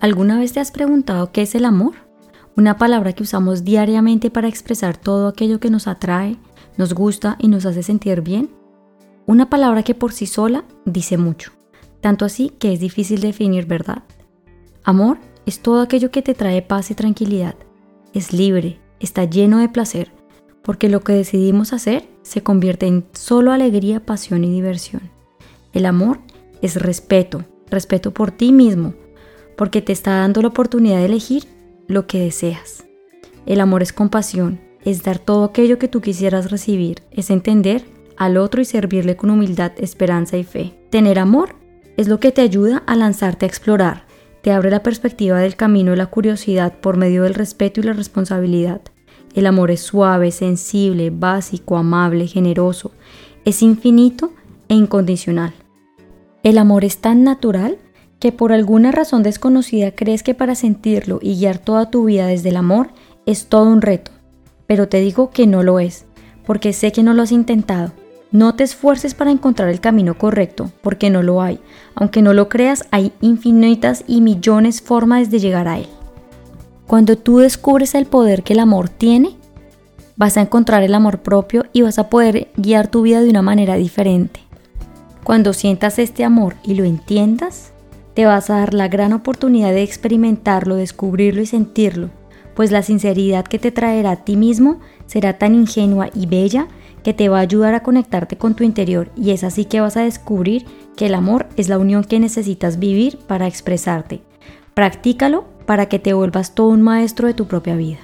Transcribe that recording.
¿Alguna vez te has preguntado qué es el amor? Una palabra que usamos diariamente para expresar todo aquello que nos atrae, nos gusta y nos hace sentir bien. Una palabra que por sí sola dice mucho, tanto así que es difícil definir verdad. Amor es todo aquello que te trae paz y tranquilidad. Es libre, está lleno de placer, porque lo que decidimos hacer se convierte en solo alegría, pasión y diversión. El amor es respeto, respeto por ti mismo, porque te está dando la oportunidad de elegir lo que deseas. El amor es compasión, es dar todo aquello que tú quisieras recibir, es entender al otro y servirle con humildad, esperanza y fe. Tener amor es lo que te ayuda a lanzarte a explorar, te abre la perspectiva del camino de la curiosidad por medio del respeto y la responsabilidad. El amor es suave, sensible, básico, amable, generoso, es infinito e incondicional. El amor es tan natural que por alguna razón desconocida crees que para sentirlo y guiar toda tu vida desde el amor es todo un reto, pero te digo que no lo es, porque sé que no lo has intentado. No te esfuerces para encontrar el camino correcto, porque no lo hay. Aunque no lo creas, hay infinitas y millones formas de llegar a él. Cuando tú descubres el poder que el amor tiene, vas a encontrar el amor propio y vas a poder guiar tu vida de una manera diferente. Cuando sientas este amor y lo entiendas, te vas a dar la gran oportunidad de experimentarlo, descubrirlo y sentirlo, pues la sinceridad que te traerá a ti mismo será tan ingenua y bella que te va a ayudar a conectarte con tu interior y es así que vas a descubrir que el amor es la unión que necesitas vivir para expresarte. Practícalo para que te vuelvas todo un maestro de tu propia vida.